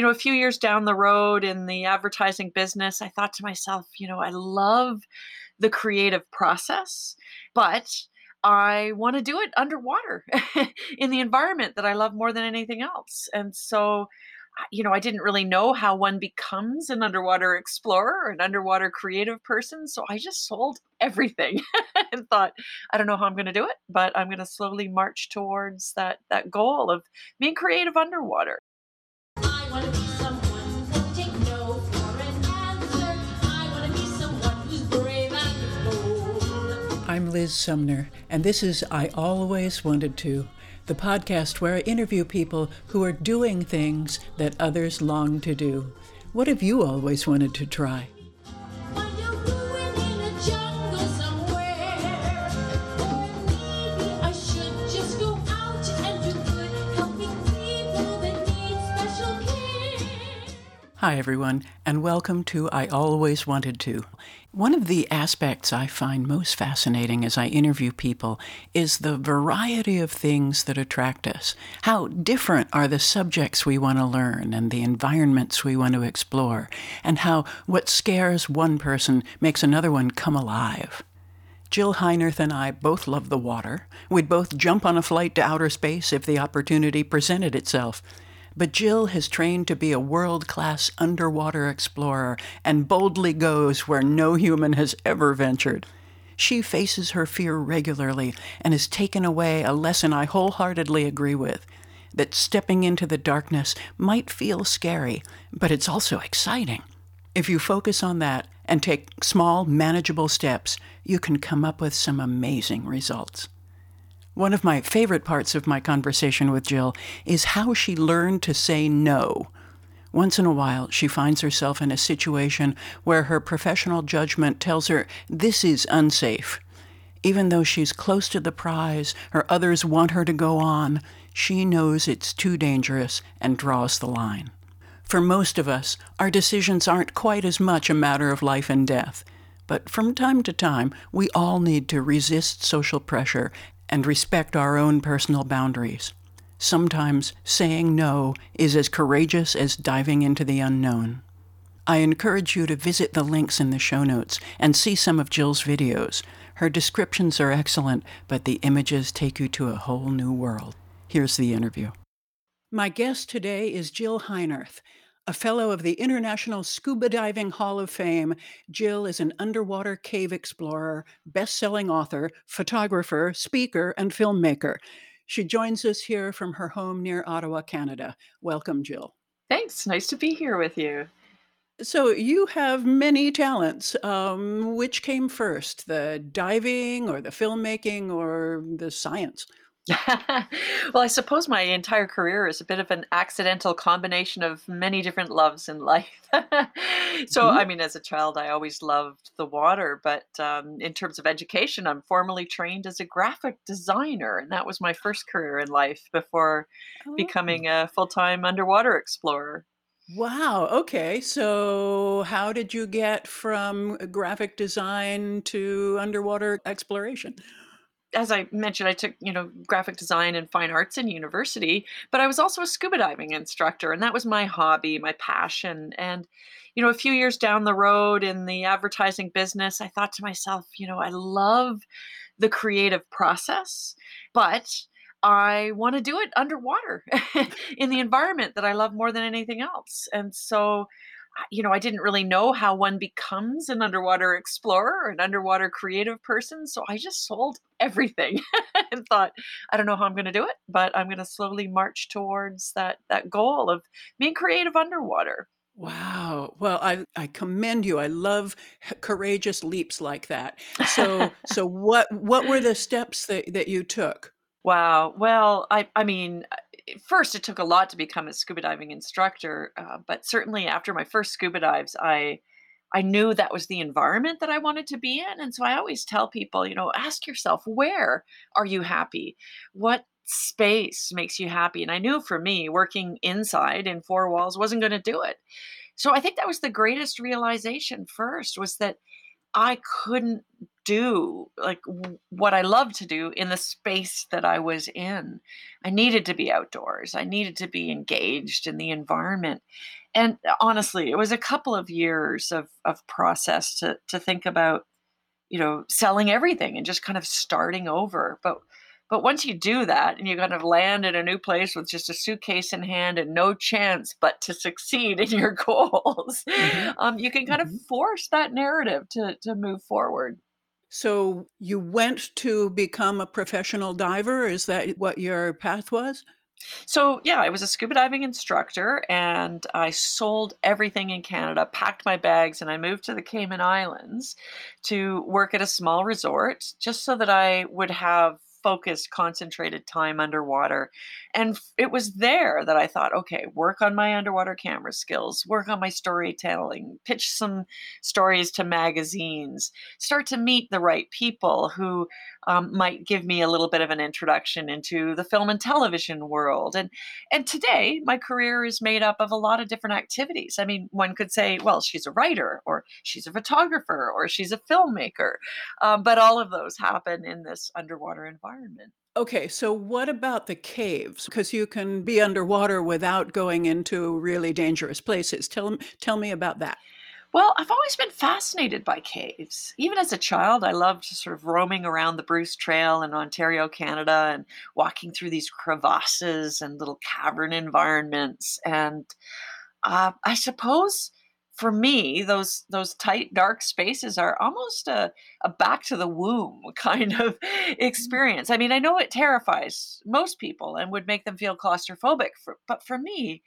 you know, a few years down the road in the advertising business, I thought to myself, you know, I love the creative process, but I want to do it underwater in the environment that I love more than anything else. And so, you know, I didn't really know how one becomes an underwater explorer or an underwater creative person. So I just sold everything and thought, I don't know how I'm going to do it, but I'm going to slowly march towards that that goal of being creative underwater. I'm Liz Sumner, and this is I Always Wanted to, the podcast where I interview people who are doing things that others long to do. What have you always wanted to try? Hi, everyone, and welcome to I Always Wanted to. One of the aspects I find most fascinating as I interview people is the variety of things that attract us. How different are the subjects we want to learn and the environments we want to explore, and how what scares one person makes another one come alive. Jill Heinerth and I both love the water. We'd both jump on a flight to outer space if the opportunity presented itself. But Jill has trained to be a world class underwater explorer and boldly goes where no human has ever ventured. She faces her fear regularly and has taken away a lesson I wholeheartedly agree with that stepping into the darkness might feel scary, but it's also exciting. If you focus on that and take small, manageable steps, you can come up with some amazing results. One of my favorite parts of my conversation with Jill is how she learned to say no. Once in a while, she finds herself in a situation where her professional judgment tells her this is unsafe. Even though she's close to the prize or others want her to go on, she knows it's too dangerous and draws the line. For most of us, our decisions aren't quite as much a matter of life and death. But from time to time, we all need to resist social pressure and respect our own personal boundaries. Sometimes saying no is as courageous as diving into the unknown. I encourage you to visit the links in the show notes and see some of Jill's videos. Her descriptions are excellent, but the images take you to a whole new world. Here's the interview. My guest today is Jill Heinerth. A fellow of the International Scuba Diving Hall of Fame, Jill is an underwater cave explorer, best selling author, photographer, speaker, and filmmaker. She joins us here from her home near Ottawa, Canada. Welcome, Jill. Thanks. Nice to be here with you. So, you have many talents. Um, which came first, the diving or the filmmaking or the science? well, I suppose my entire career is a bit of an accidental combination of many different loves in life. so, mm-hmm. I mean, as a child, I always loved the water, but um, in terms of education, I'm formally trained as a graphic designer, and that was my first career in life before oh. becoming a full time underwater explorer. Wow. Okay. So, how did you get from graphic design to underwater exploration? As I mentioned, I took, you know, graphic design and fine arts in university, but I was also a scuba diving instructor, and that was my hobby, my passion. And, you know, a few years down the road in the advertising business, I thought to myself, you know, I love the creative process, but I want to do it underwater in the environment that I love more than anything else. And so you know, I didn't really know how one becomes an underwater explorer or an underwater creative person. So I just sold everything and thought, I don't know how I'm going to do it, but I'm going to slowly march towards that that goal of being creative underwater. Wow. Well, I, I commend you. I love courageous leaps like that. So so what what were the steps that, that you took? Wow. Well, I I mean, first it took a lot to become a scuba diving instructor, uh, but certainly after my first scuba dives, I I knew that was the environment that I wanted to be in, and so I always tell people, you know, ask yourself, where are you happy? What space makes you happy? And I knew for me, working inside in four walls wasn't going to do it. So I think that was the greatest realization first was that I couldn't do like w- what I love to do in the space that I was in. I needed to be outdoors. I needed to be engaged in the environment. And uh, honestly, it was a couple of years of of process to to think about, you know, selling everything and just kind of starting over. But but once you do that and you kind of land in a new place with just a suitcase in hand and no chance but to succeed in your goals, hmm um, you can kind of hmm force that narrative to to move forward. So you went to become a professional diver? Is that what your path was? So, yeah, I was a scuba diving instructor and I sold everything in Canada, packed my bags, and I moved to the Cayman Islands to work at a small resort just so that I would have focused, concentrated time underwater. And it was there that I thought, okay, work on my underwater camera skills, work on my storytelling, pitch some stories to magazines, start to meet the right people who um, might give me a little bit of an introduction into the film and television world. And and today, my career is made up of a lot of different activities. I mean, one could say, well, she's a writer, or she's a photographer, or she's a filmmaker. Um, but all of those happen in this underwater environment. Okay, so what about the caves? Because you can be underwater without going into really dangerous places. Tell, tell me about that. Well, I've always been fascinated by caves. Even as a child, I loved sort of roaming around the Bruce Trail in Ontario, Canada, and walking through these crevasses and little cavern environments. And uh, I suppose for me, those those tight, dark spaces are almost a, a back to the womb kind of Mm. experience. I mean, I know it terrifies most people and would make them feel claustrophobic, for, but for me,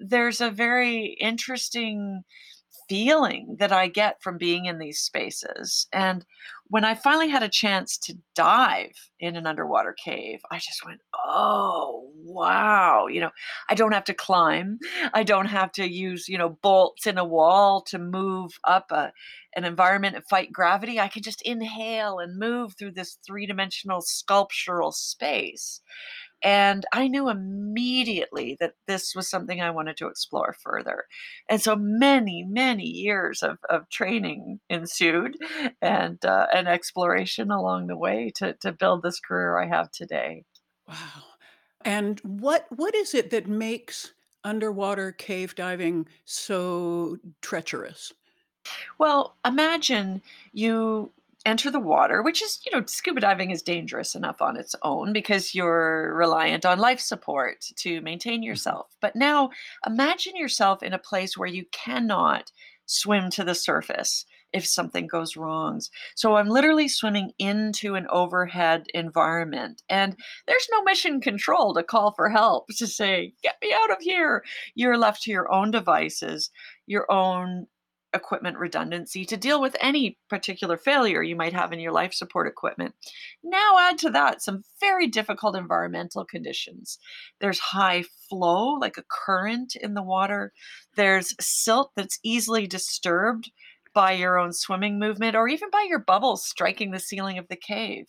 there's a very interesting feeling that I get from being in these spaces. And when I finally had a chance to dive in an underwater cave, I just went, oh, wow. You know, I don't have to climb, I don't have to use, you know, bolts in a wall to move up a, an environment and fight gravity. I can just inhale and move through this three dimensional sculptural space. And I knew immediately that this was something I wanted to explore further. And so many, many years of, of training ensued and uh, and exploration along the way to, to build this career I have today. Wow. And what what is it that makes underwater cave diving so treacherous? Well, imagine you enter the water, which is, you know, scuba diving is dangerous enough on its own because you're reliant on life support to maintain Mhm. yourself. But now imagine yourself in a place where you cannot swim to the surface if something goes wrong. So I'm literally swimming into an overhead environment and there's no mission control to call for help to say, get me out of here. You're left to your own devices, your own equipment redundancy to deal with any particular failure you might have in your life support equipment. Now, add to that some very difficult environmental conditions. There's high flow, like a current in the water, there's silt that's easily disturbed by your own swimming movement or even by your bubbles striking the ceiling of the cave.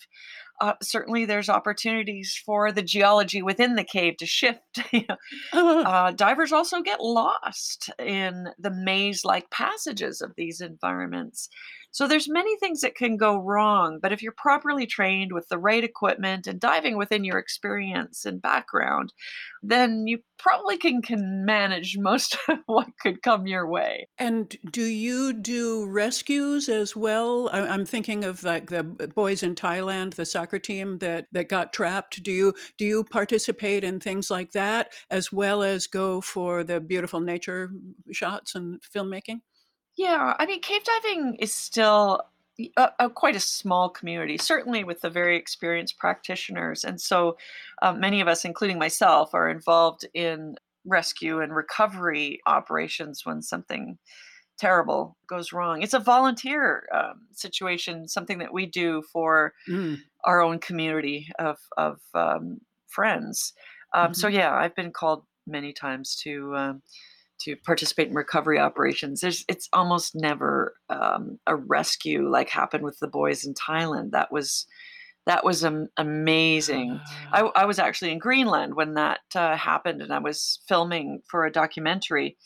Uh, certainly, there's opportunities for the geology within the cave to shift. uh, divers also get lost in the maze-like passages of these environments. So there's many things that can go wrong, but if you're properly trained with the right equipment and diving within your experience and background, then you probably can, can manage most of what could come your way. and do you do rescues as well? I'm thinking of, like, the boys in Thailand, the soccer team that that got trapped. Do you do you participate in things like that, as well as go for the beautiful nature shots and filmmaking? Yeah, I mean, cave diving is still a, a quite a small community, certainly with the very experienced practitioners. And so uh, many of us, including myself, are involved in rescue and recovery operations when something terrible goes wrong. It's a volunteer um, situation, something that we do for Mm, our own community of, of um, friends. Um, so, mhm. yeah, I've been called many times to. Um, to participate in recovery operations. There's it's almost never um, a rescue like happened with the boys in Thailand. That was that was am- amazing. I, Ah, I was actually in Greenland when that uh, happened, and I was filming for a documentary.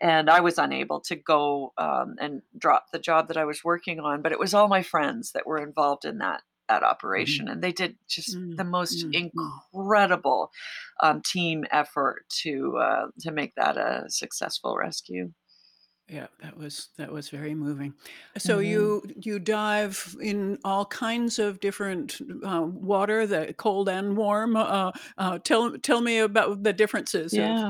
and I was unable to go um, and drop the job that I was working on. But it was all my friends that were involved in that that Mm-hmm. operation, and they did just the most mm, mm. incredible um, team effort to uh, to make that a successful rescue. Yeah, that was that was very moving. So Mhm. you you dive in all kinds of different uh, water, the cold and warm. Uh, uh, tell tell me about the differences of.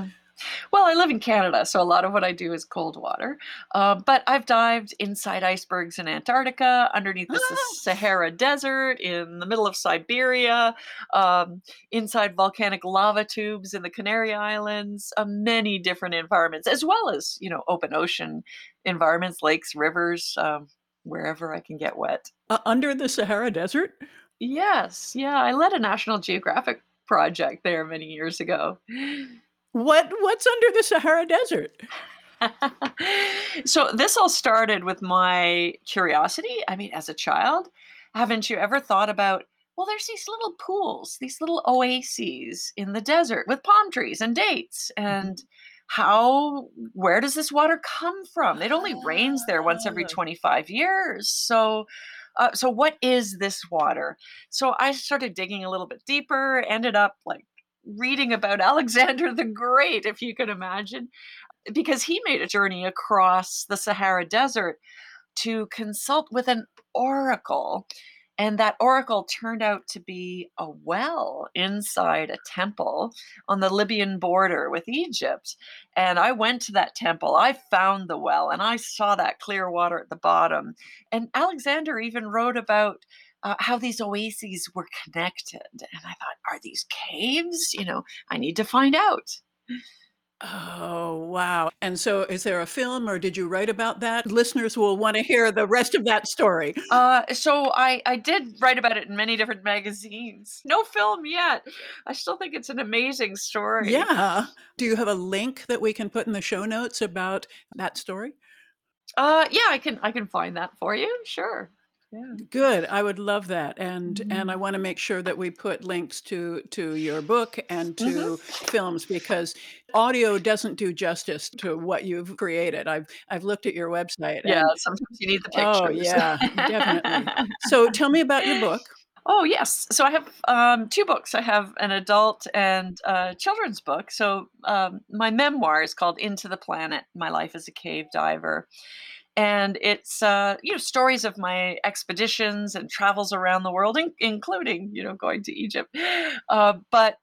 Well, I live in Canada, so a lot of what I do is cold water. Uh, but I've dived inside icebergs in Antarctica, underneath the Ah! Sahara Desert, in the middle of Siberia, um, inside volcanic lava tubes in the Canary Islands, uh, many different environments, as well as you know open ocean environments, lakes, rivers, um, wherever I can get wet. Uh, under the Sahara Desert? Yes, yeah, I led a National Geographic project there many years ago. What what's under the Sahara Desert? so this all started with my curiosity. I mean, as a child, haven't you ever thought about, well, there's these little pools, these little oases in the desert with palm trees and dates Mhm. and how where does this water come from? It only rains there once every Ah. 25 years. So uh, so what is this water? So I started digging a little bit deeper, ended up like reading about Alexander the Great, if you can imagine, because he made a journey across the Sahara Desert to consult with an oracle. And that oracle turned out to be a well inside a temple on the Libyan border with Egypt. And I went to that temple, I found the well, and I saw that clear water at the bottom. And Alexander even wrote about uh, how these oases were connected. And I thought, are these caves? You know, I need to find out. Oh, wow. And so is there a film or did you write about that? Listeners will want to hear the rest of that story. Uh, so I I did write about it in many different magazines. No film yet. I still think it's an amazing story. Yeah. Do you have a link that we can put in the show notes about that story? Uh, yeah, I can I can find that for you. Sure. Yeah. Good. I would love that. And and I Mhm. want to make sure that we put links to to your book and Mhm. to films because audio doesn't do justice to what you've created. I've I've looked at your website Yeah, and sometimes you need the pictures. oh yeah, definitely. So tell me about your book. Oh yes. So I have um, two books. I have an adult and a children's book. So um, my memoir is called "Into the Planet: My Life as a Cave Diver," and it's uh, you know stories of my expeditions and travels around the world, in- including you know going to Egypt. Uh, but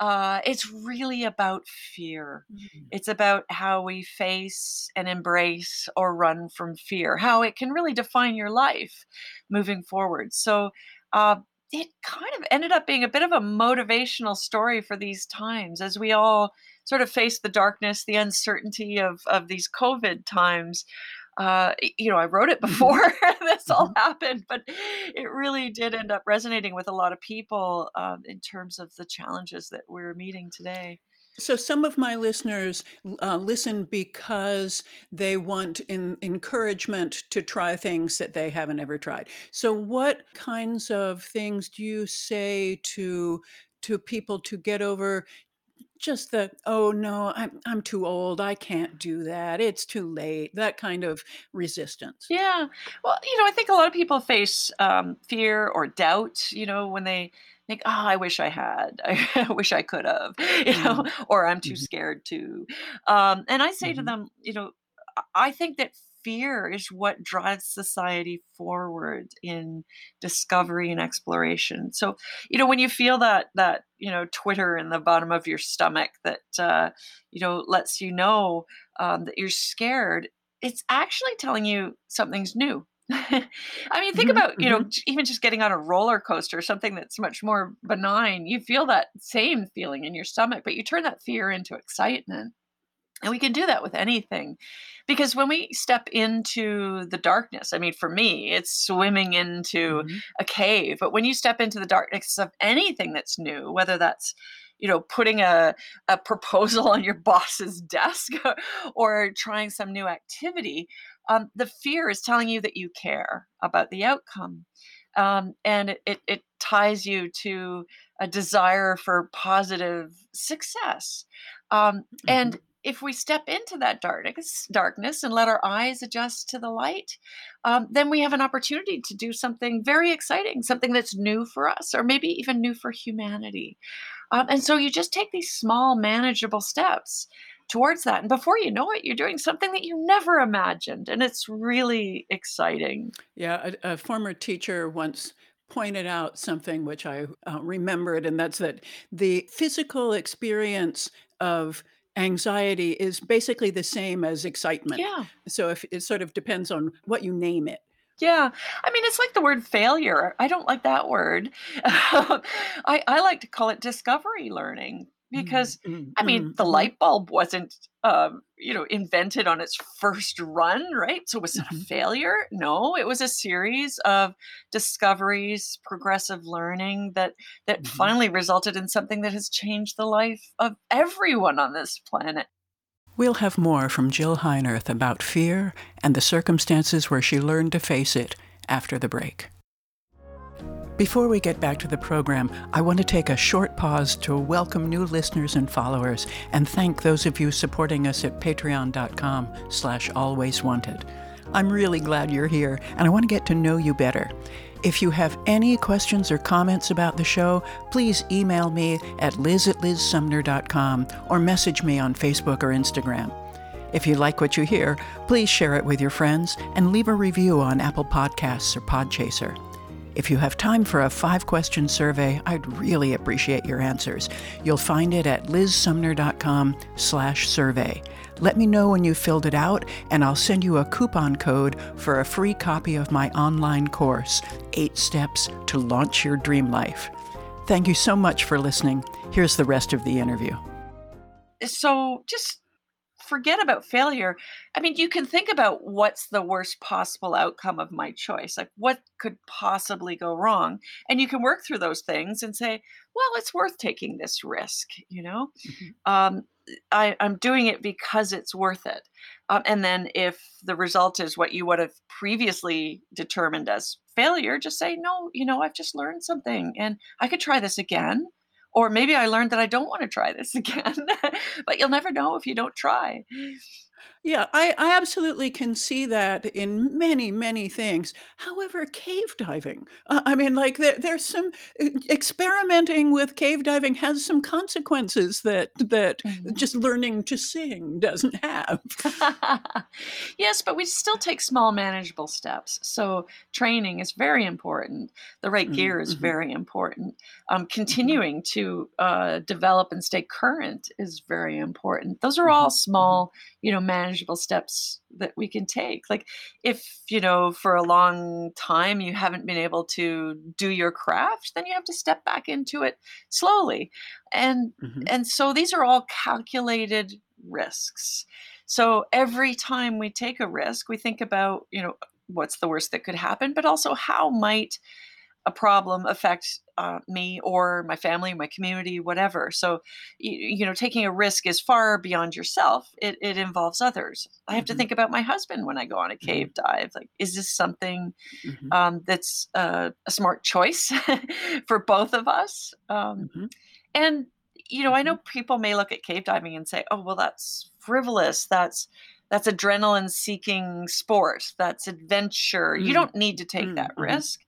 uh, it's really about fear. Mm. It's about how we face and embrace or run from fear, how it can really define your life moving forward. So uh, it kind of ended up being a bit of a motivational story for these times as we all sort of face the darkness, the uncertainty of, of these COVID times. Uh, you know, I wrote it Mhm. before this all Mhm. happened, but it really did end up resonating with a lot of people um, in terms of the challenges that we're meeting today. So some of my listeners uh, listen because they want in, encouragement to try things that they haven't ever tried. So what kinds of things do you say to to people to get over just the oh no, I'm I'm too old, I can't do that, it's too late, that kind of resistance? Yeah. Well, you know, I think a lot of people face um, fear or doubt, you know, when they think, oh, I wish I had, I wish I could have, you know, Mm, or I'm too mhm, scared to. Um, and I say to mhm. them, you know, I I think that fear is what drives society forward in discovery and exploration. So, you know, when you feel that, that, you know, Twitter in the bottom of your stomach that, uh, you know, lets you know um, that you're scared, it's actually telling you something's new. I mean, think Mhm, about, you know, mhm. even just getting on a roller coaster, something that's much more benign. You feel that same feeling in your stomach, but you turn that fear into excitement. And we can do that with anything. Because when we step into the darkness, I mean, for me, it's swimming into Mhm. a cave. But when you step into the darkness of anything that's new, whether that's you know putting a, a proposal on your boss's desk or trying some new activity um, the fear is telling you that you care about the outcome um, and it, it, ties you to a desire for positive success um, and Mhm. If we step into that darkness, darkness and let our eyes adjust to the light, um, then we have an opportunity to do something very exciting, something that's new for us, or maybe even new for humanity. Um, and so you just take these small, manageable steps towards that. And before you know it, you're doing something that you never imagined. And it's really exciting. Yeah, a, a former teacher once pointed out something which I uh, remembered, and that's that the physical experience of anxiety is basically the same as excitement. Yeah. So if it sort of depends on what you name it. Yeah. I mean, it's like the word failure. I don't like that word. I, I like to call it discovery learning because Mm, I mean, the mhm, light bulb wasn't, um, you know, invented on its first run, right? So was it a mhm, failure? No, it was a series of discoveries, progressive learning that that mhm. finally resulted in something that has changed the life of everyone on this planet. We'll have more from Jill Heinerth about fear and the circumstances where she learned to face it after the break. Before we get back to the program, I want to take a short pause to welcome new listeners and followers and thank those of you supporting us at patreon.com slash alwayswanted. I'm really glad you're here and I want to get to know you better. If you have any questions or comments about the show, please email me at liz at lizsumner.com or message me on Facebook or Instagram. If you like what you hear, please share it with your friends and leave a review on Apple Podcasts or Podchaser. If you have time for a five question survey, I'd really appreciate your answers. You'll find it at lizsumner.com slash survey. Let me know when you filled it out, and I'll send you a coupon code for a free copy of my online course, Eight Steps to Launch Your Dream Life. Thank you so much for listening. Here's the rest of the interview. So just forget about failure. I mean, you can think about what's the worst possible outcome of my choice. Like, what could possibly go wrong? And you can work through those things and say, well, it's worth taking this risk, you know? Mhm. Um, I, I'm doing it because it's worth it. Um, and then if the result is what you would have previously determined as failure, just say, no, you know, I've just learned something and I could try this again. Or maybe I learned that I don't want to try this again. but you'll never know if you don't try. Yeah, I, I absolutely can see that in many, many things. However, cave diving, uh, I mean, like there, there's some uh, experimenting with cave diving has some consequences that that Mhm. just learning to sing doesn't have. yes, but we still take small, manageable steps. So, training is very important. The right Mm, gear is mhm, very important. Um, mhm, continuing to uh, develop and stay current is very important. Those are all mhm, mhm, small, you know, manageable steps that we can take. Like, if, you know, for a long time you haven't been able to do your craft, then you have to step back into it slowly. And mhm, and so these are all calculated risks. So every time we take a risk, we think about, you know, what's the worst that could happen, but also how might a problem affect uh, me or my family, my community, whatever. So, you, you know, taking a risk is far beyond yourself. It, it involves others. I have to mhm, think about my husband when I go on a mhm, cave dive. Like, is this something mhm, um, that's uh, a smart choice for both of us? Um, mhm, and, you know, I know people may look at cave diving and say, "Oh, well, that's frivolous. That's that's adrenaline seeking sport. That's adventure. You mm, don't need to take that risk."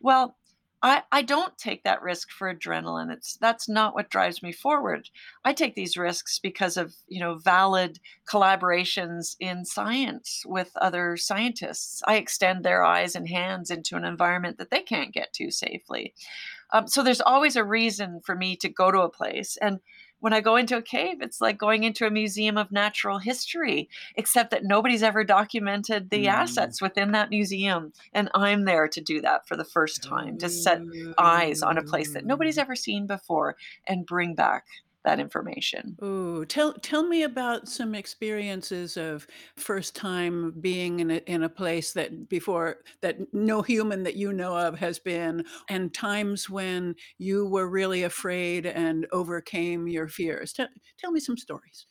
Well, I I don't take that risk for adrenaline. It's that's not what drives me forward. I take these risks because of, you know, valid collaborations in science with other scientists. I extend their eyes and hands into an environment that they can't get to safely. Um, so there's always a reason for me to go to a place. And when I go into a cave, it's like going into a museum of natural history, except that nobody's ever documented the mm. assets within that museum. And I'm there to do that for the first time, to set eyes on a place that nobody's Oh. ever seen before and bring back that information. Ooh, tell tell me about some experiences of first time being in a in a place that before that no human that you know of has been, and times when you were really afraid and overcame your fears. Tell tell me some stories.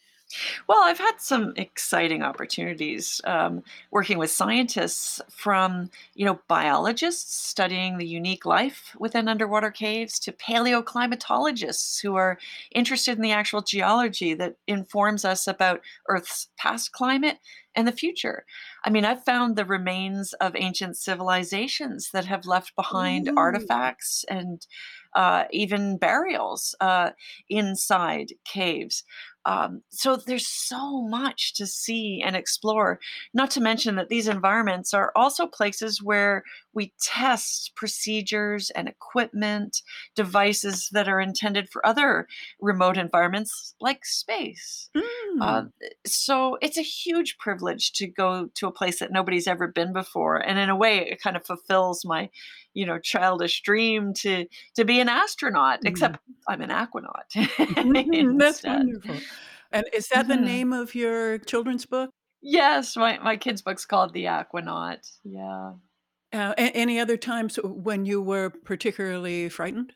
Well, I've had some exciting opportunities um, working with scientists from, you know, biologists studying the unique life within underwater caves to paleoclimatologists who are interested in the actual geology that informs us about Earth's past climate and the future. I mean, I've found the remains of ancient civilizations that have left behind Ooh. artifacts and uh, even burials uh, inside caves. Um, so there's so much to see and explore. Not to mention that these environments are also places where we test procedures and equipment, devices that are intended for other remote environments like space. Uh, Mm. so it's a huge privilege to go to a place that nobody's ever been before, and in a way, it kind of fulfills my, you know, childish dream to to be an astronaut. Mhm. Except I'm an aquanaut Mhm, That's wonderful. And is that the Mhm. name of your children's book? Yes, my my kids' book's called The Aquanaut. Yeah. Uh, any other times when you were particularly frightened?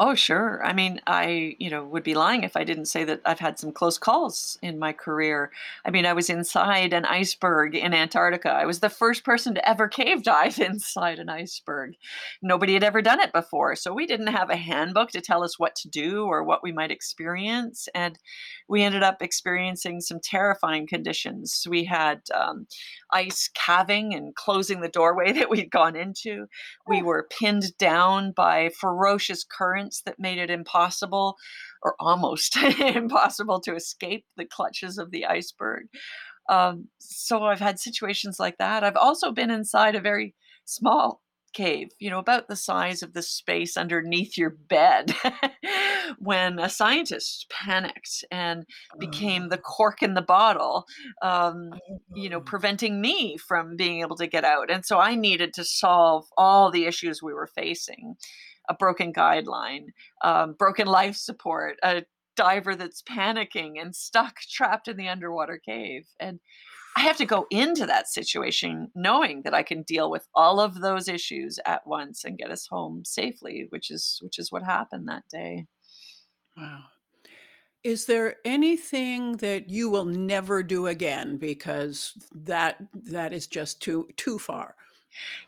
Oh, sure. I mean, I, you know, would be lying if I didn't say that I've had some close calls in my career. I mean, I was inside an iceberg in Antarctica. I was the first person to ever cave dive inside an iceberg. Nobody had ever done it before. So we didn't have a handbook to tell us what to do or what we might experience. And we ended up experiencing some terrifying conditions. We had um, ice calving and closing the doorway that we'd gone into. We were pinned down by ferocious currents that made it impossible or almost impossible to escape the clutches of the iceberg. Um, so I've had situations like that. I've also been inside a very small cave, you know, about the size of the space underneath your bed when a scientist panicked and became the Oh. cork in the bottle, um, you know, Oh. preventing me from being able to get out. And so I needed to solve all the issues we were facing a broken guideline, um, broken life support, a diver that's panicking and stuck trapped in the underwater cave. And I have to go into that situation knowing that I can deal with all of those issues at once and get us home safely, which is which is what happened that day. Wow. Is there anything that you will never do again because that that is just too too far?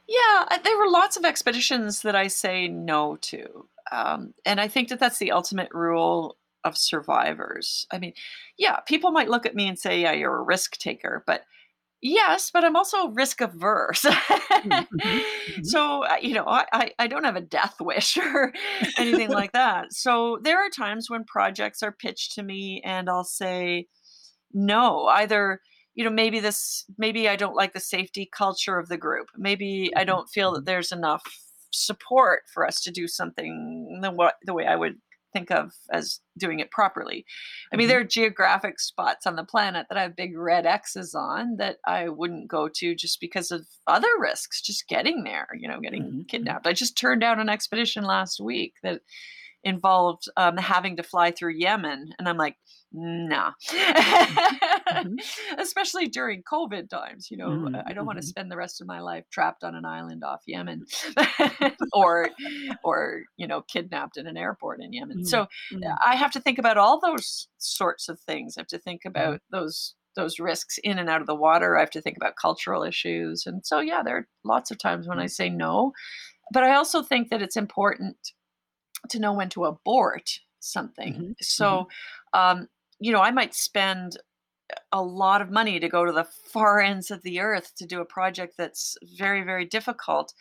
Yeah, there were lots of expeditions that I say no to. Um, and I think that that's the ultimate rule of survivors. I mean, yeah, people might look at me and say, yeah, you're a risk taker, but Yes, but I'm also risk averse. Mm, mhm, mhm. So, you know, I I I don't have a death wish or anything like that. So, there are times when projects are pitched to me and I'll say, "No." Either, you know, maybe this maybe I don't like the safety culture of the group. Maybe I Mhm, don't feel that there's enough support for us to do something the what the way I would think of as doing it properly. I mean, there mhm, are geographic spots on the planet that I have big red X's on that I wouldn't go to just because of other risks, just getting there, you know, getting mhm, mhm, kidnapped. I just turned down an expedition last week that involved um, having to fly through Yemen. And I'm like, nah. mhm, Especially during COVID times, you know, mhm, I don't want to mhm, spend the rest of my life trapped on an island off Yemen or, or, you know, kidnapped in an airport in Yemen. So mhm, I have to think about all those sorts of things. I have to think about those those risks in and out of the water. I have to think about cultural issues. And so yeah, there are lots of times when I say no. But I also think that it's important to know when to abort something. mhm, mhm, So, um, you know, I might spend a lot of money to go to the far ends of the earth to do a project that's very, very difficult.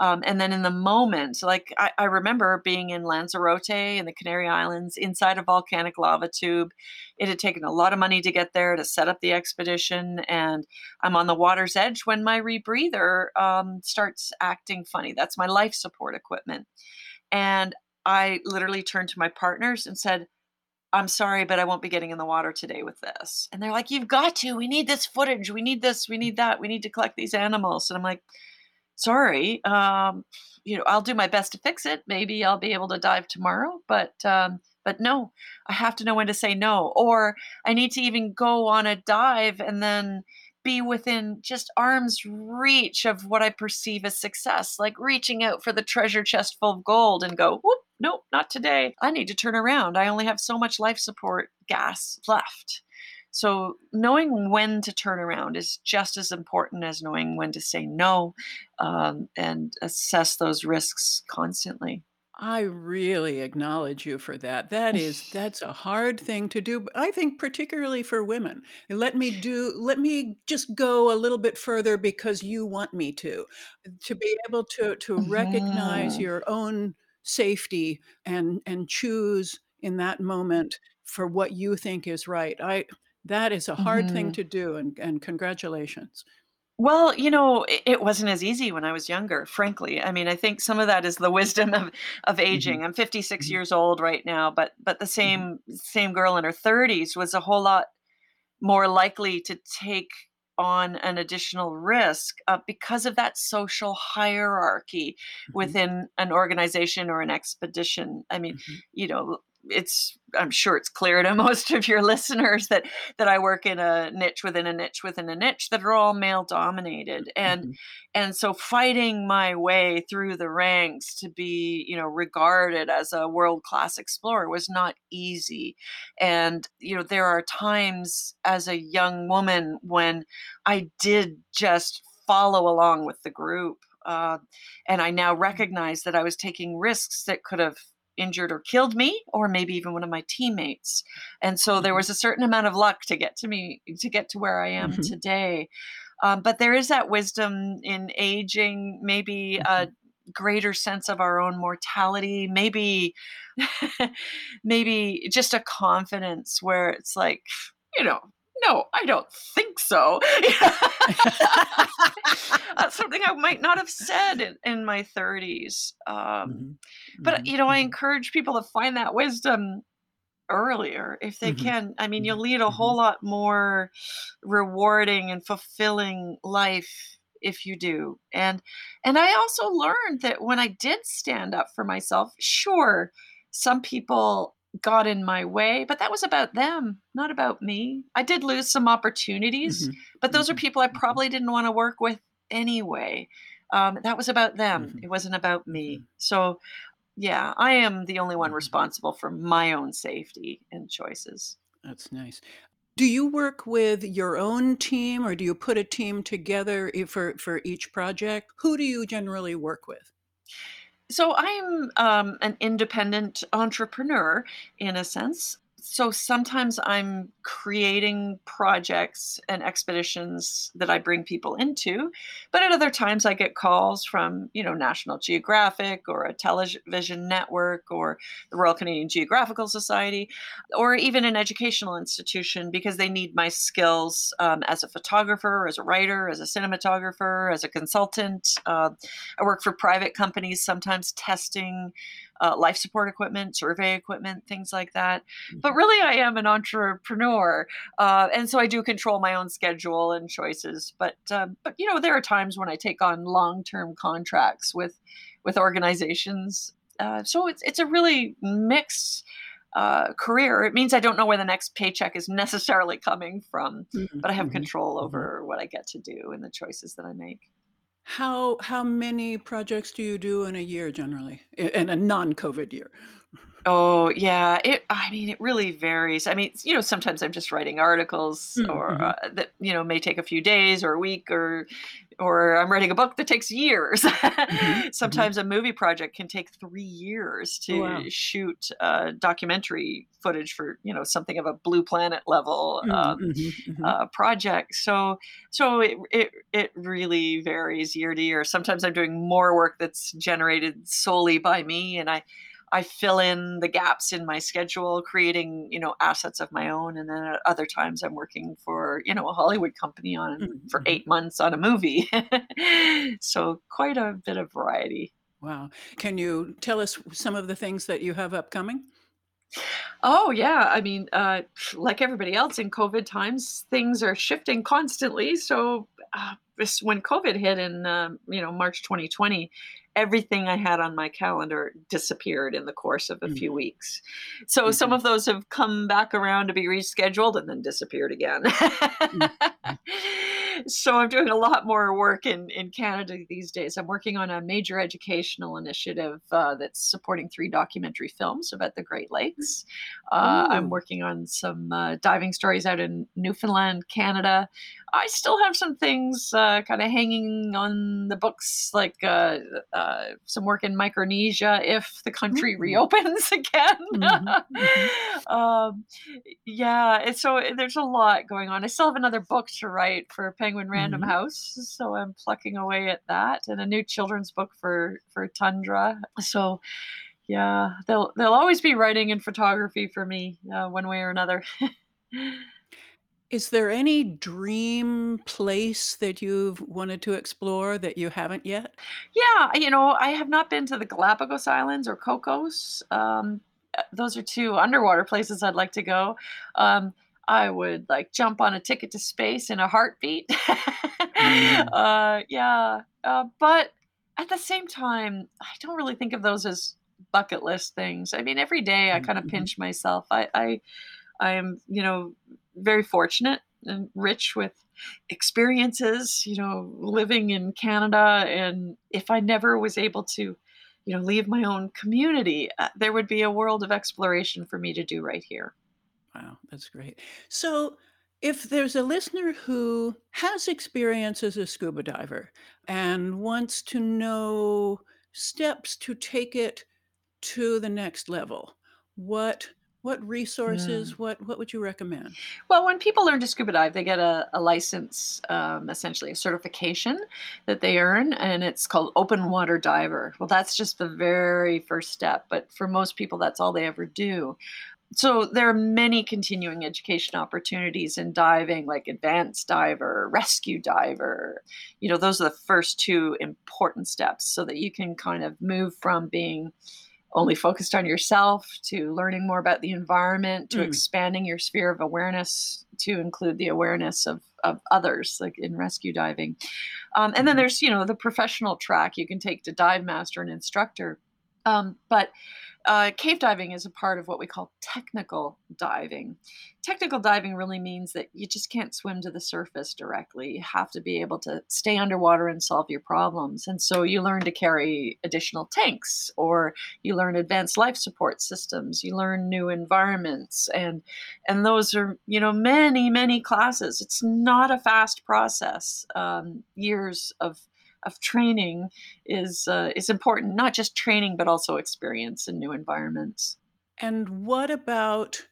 Um, and then in the moment, like I, I remember being in Lanzarote in the Canary Islands inside a volcanic lava tube. It had taken a lot of money to get there to set up the expedition. And I'm on the water's edge when my rebreather um, starts acting funny. That's my life support equipment. And I literally turned to my partners and said, I'm sorry, but I won't be getting in the water today with this. And they're like, You've got to. We need this footage. We need this. We need that. We need to collect these animals. And I'm like, Sorry. Um, you know, I'll do my best to fix it. Maybe I'll be able to dive tomorrow, but um, but no, I have to know when to say no. Or I need to even go on a dive and then be within just arm's reach of what I perceive as success, like reaching out for the treasure chest full of gold and go, whoop, nope, not today. I need to turn around. I only have so much life support gas left. So knowing when to turn around is just as important as knowing when to say no um, and assess those risks constantly. I really acknowledge you for that. That is that's a hard thing to do, but I think particularly for women. Let me do let me just go a little bit further because you want me to. To be able to to recognize Mhm. your own safety and and choose in that moment for what you think is right. I that is a hard thing Mhm. to do and and congratulations. Well, you know, it, it wasn't as easy when I was younger, frankly. I mean, I think some of that is the wisdom of of Mhm, aging. I'm 56 mhm, years old right now, but but the mhm, same same girl in her 30s was a whole lot more likely to take on an additional risk uh, because of that social hierarchy mhm, within an organization or an expedition. I mean, mhm, you know, it's I'm sure it's clear to most of your listeners that that I work in a niche within a niche within a niche that are all male dominated and mhm, and so fighting my way through the ranks to be you know regarded as a world class explorer was not easy and, you know, there are times as a young woman when I did just follow along with the group. Uh, and I now recognize that I was taking risks that could have injured or killed me or maybe even one of my teammates. And so there mhm, was a certain amount of luck to get to me to get to where I am mhm, today. Um, but there is that wisdom in aging, maybe a mhm. greater sense of our own mortality, maybe maybe just a confidence where it's like, you know, no, I don't think so. That's something I might not have said in, in my 30s. Um, Mhm, but, mhm, you know, I mhm, encourage people to find that wisdom earlier if they mhm, can. I mean, you'll mhm, lead a whole lot more rewarding and fulfilling life if you do. And and I also learned that when I did stand up for myself, sure, some people got in my way, but that was about them, not about me. I did lose some opportunities, mhm, but those are mhm, people I mhm, probably didn't want to work with anyway. Um, that was about them. mhm, It wasn't about me. mhm, So yeah, I am the only one mhm. responsible for my own safety and choices. That's nice. Do you work with your own team or do you put a team together for for each project? Who do you generally work with? So I'm um, an independent entrepreneur in a sense. So sometimes I'm creating projects and expeditions that I bring people into, but at other times I get calls from, you know, National Geographic or a television network or the Royal Canadian Geographical Society or even an educational institution because they need my skills um, as a photographer, as a writer, as a cinematographer, as a consultant. Uh, I work for private companies, sometimes testing uh, life support equipment, survey equipment, things like that. But Mhm, really, I am an entrepreneur, uh, and so I do control my own schedule and choices. But uh, but you know, there are times when I take on long term contracts with with organizations. Uh, so it's it's a really mixed uh, career. It means I don't know where the next paycheck is necessarily coming from, mhm, but I have mhm, control mhm. over what I get to do and the choices that I make. How how many projects do you do in a year generally? I in a non-COVID year? Oh, yeah, it I mean, it really varies. I mean, you know, sometimes I'm just writing articles Mm, or, mhm, uh, that, you know, may take a few days or a week or or I'm writing a book that takes years. mhm, mhm. Sometimes a movie project can take 3 years Oh, wow. to shoot, uh, documentary footage for, you know, something of a Blue Planet level, Mm, um, mhm, mhm, uh, project. So so it it it really varies year to year. Sometimes I'm doing more work that's generated solely by me, and I I fill in the gaps in my schedule, creating you know assets of my own. And then at other times I'm working for you know a Hollywood company on mm, for mhm. eight months on a movie. so quite a bit of variety. Wow. Can you tell us some of the things that you have upcoming? Oh yeah, I mean, uh, like everybody else in COVID times, things are shifting constantly. So uh, this, when COVID hit in um, you know March 2020, everything I had on my calendar disappeared in the course of a Mm, few weeks. So some mhm, of those have come back around to be rescheduled and then disappeared again. mm, mm, so I'm doing a lot more work in, in Canada these days. I'm working on a major educational initiative uh, that's supporting three documentary films about the Great Lakes. Uh, I'm working on some uh, diving stories out in Newfoundland, Canada. I still have some things uh, kind of hanging on the books, like uh, uh, some work in Micronesia if the country mm-hmm. reopens again. Mm-hmm. mm-hmm. um, yeah, so there's a lot going on. I still have another book to write for Penguin When random mm-hmm. House, so I'm plucking away at that, and a new children's book for for Tundra. So yeah, they'll they'll always be writing and photography for me, uh, one way or another. Is there any dream place that you've wanted to explore that you haven't yet? Yeah, you know, I have not been to the Galapagos Islands or Cocos. Um, uh, those are two underwater places I'd like to go. Um, I would like jump on a ticket to space in a heartbeat. mm. uh, yeah, uh, but at the same time, I don't really think of those as bucket list things. I mean, every day I kind of mm-hmm. pinch myself. I, I, I am, you know, very fortunate and rich with experiences, you know, living in Canada. And if I never was able to, you know, leave my own community, uh, there would be a world of exploration for me to do right here. Wow, that's great. So, if there's a listener who has experience as a scuba diver and wants to know steps to take it to the next level, what what resources, Mm. what what would you recommend? Well, when people learn to scuba dive, they get a, a license, um, essentially a certification that they earn, and it's called open water diver. Well, that's just the very first step, but for most people, that's all they ever do so there are many continuing education opportunities in diving like advanced diver rescue diver you know those are the first two important steps so that you can kind of move from being only focused on yourself to learning more about the environment to mm. expanding your sphere of awareness to include the awareness of, of others like in rescue diving um, and then mm-hmm. there's you know the professional track you can take to dive master and instructor um, but uh, cave diving is a part of what we call technical diving. Technical diving really means that you just can't swim to the surface directly. You have to be able to stay underwater and solve your problems. And so you learn to carry additional tanks, or you learn advanced life support systems. You learn new environments, and and those are you know many many classes. It's not a fast process. Um, years of of training is uh, is important. Not just training, but also experience in new environments. And what about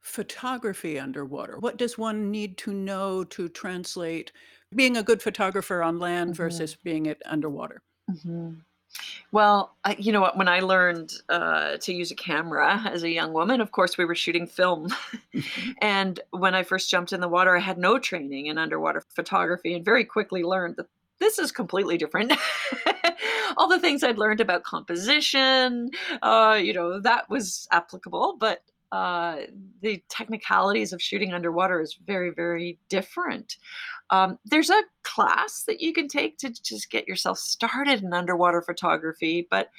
photography underwater? What does one need to know to translate being a good photographer on land mm-hmm. versus being it underwater? Mm-hmm. Well, I, you know what? When I learned uh, to use a camera as a young woman, of course, we were shooting film. And when I first jumped in the water, I had no training in underwater photography and very quickly learned that this is completely different. All the things I'd learned about composition, uh, you know, that was applicable, but uh, the technicalities of shooting underwater is very, very different. Um, there's a class that you can take to just get yourself started in underwater photography, but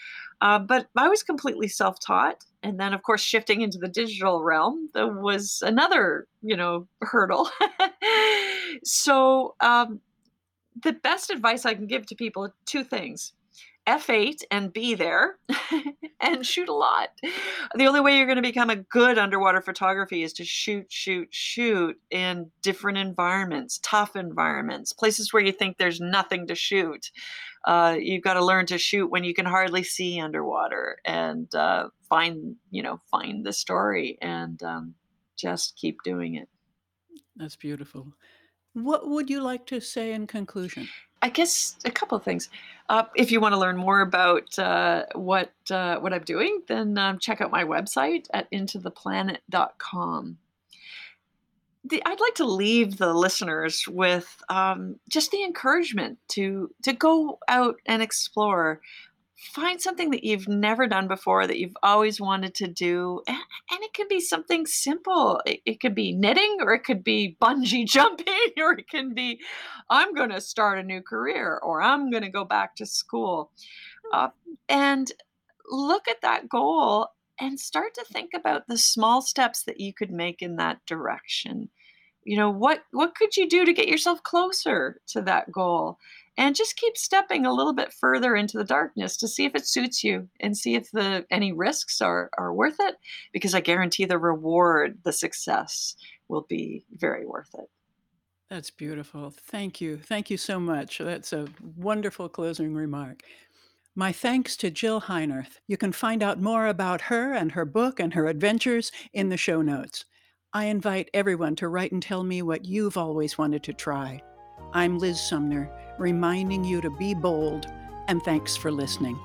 uh, but I was completely self-taught, and then of course shifting into the digital realm was another you know hurdle. so um, the best advice I can give to people two things. F8 and be there and shoot a lot. The only way you're going to become a good underwater photography is to shoot, shoot, shoot in different environments, tough environments, places where you think there's nothing to shoot. Uh, you've got to learn to shoot when you can hardly see underwater and uh, find, you know, find the story and um, just keep doing it. That's beautiful. What would you like to say in conclusion? I guess a couple of things. Uh, if you want to learn more about uh, what uh, what I'm doing, then um, check out my website at intotheplanet.com. The, I'd like to leave the listeners with um, just the encouragement to to go out and explore find something that you've never done before that you've always wanted to do and, and it can be something simple. It, it, could be knitting or it could be bungee jumping or it can be i'm going to start a new career or i'm going to go back to school. Uh, and look at that goal and start to think about the small steps that you could make in that direction. You know what what could you do to get yourself closer to that goal and just keep stepping a little bit further into the darkness to see if it suits you and see if the any risks are are worth it because i guarantee the reward the success will be very worth it that's beautiful thank you thank you so much that's a wonderful closing remark my thanks to Jill Heinerth. You can find out more about her and her book and her adventures in the show notes. I invite everyone to write and tell me what you've always wanted to try. I'm Liz Sumner, reminding you to be bold, and thanks for listening.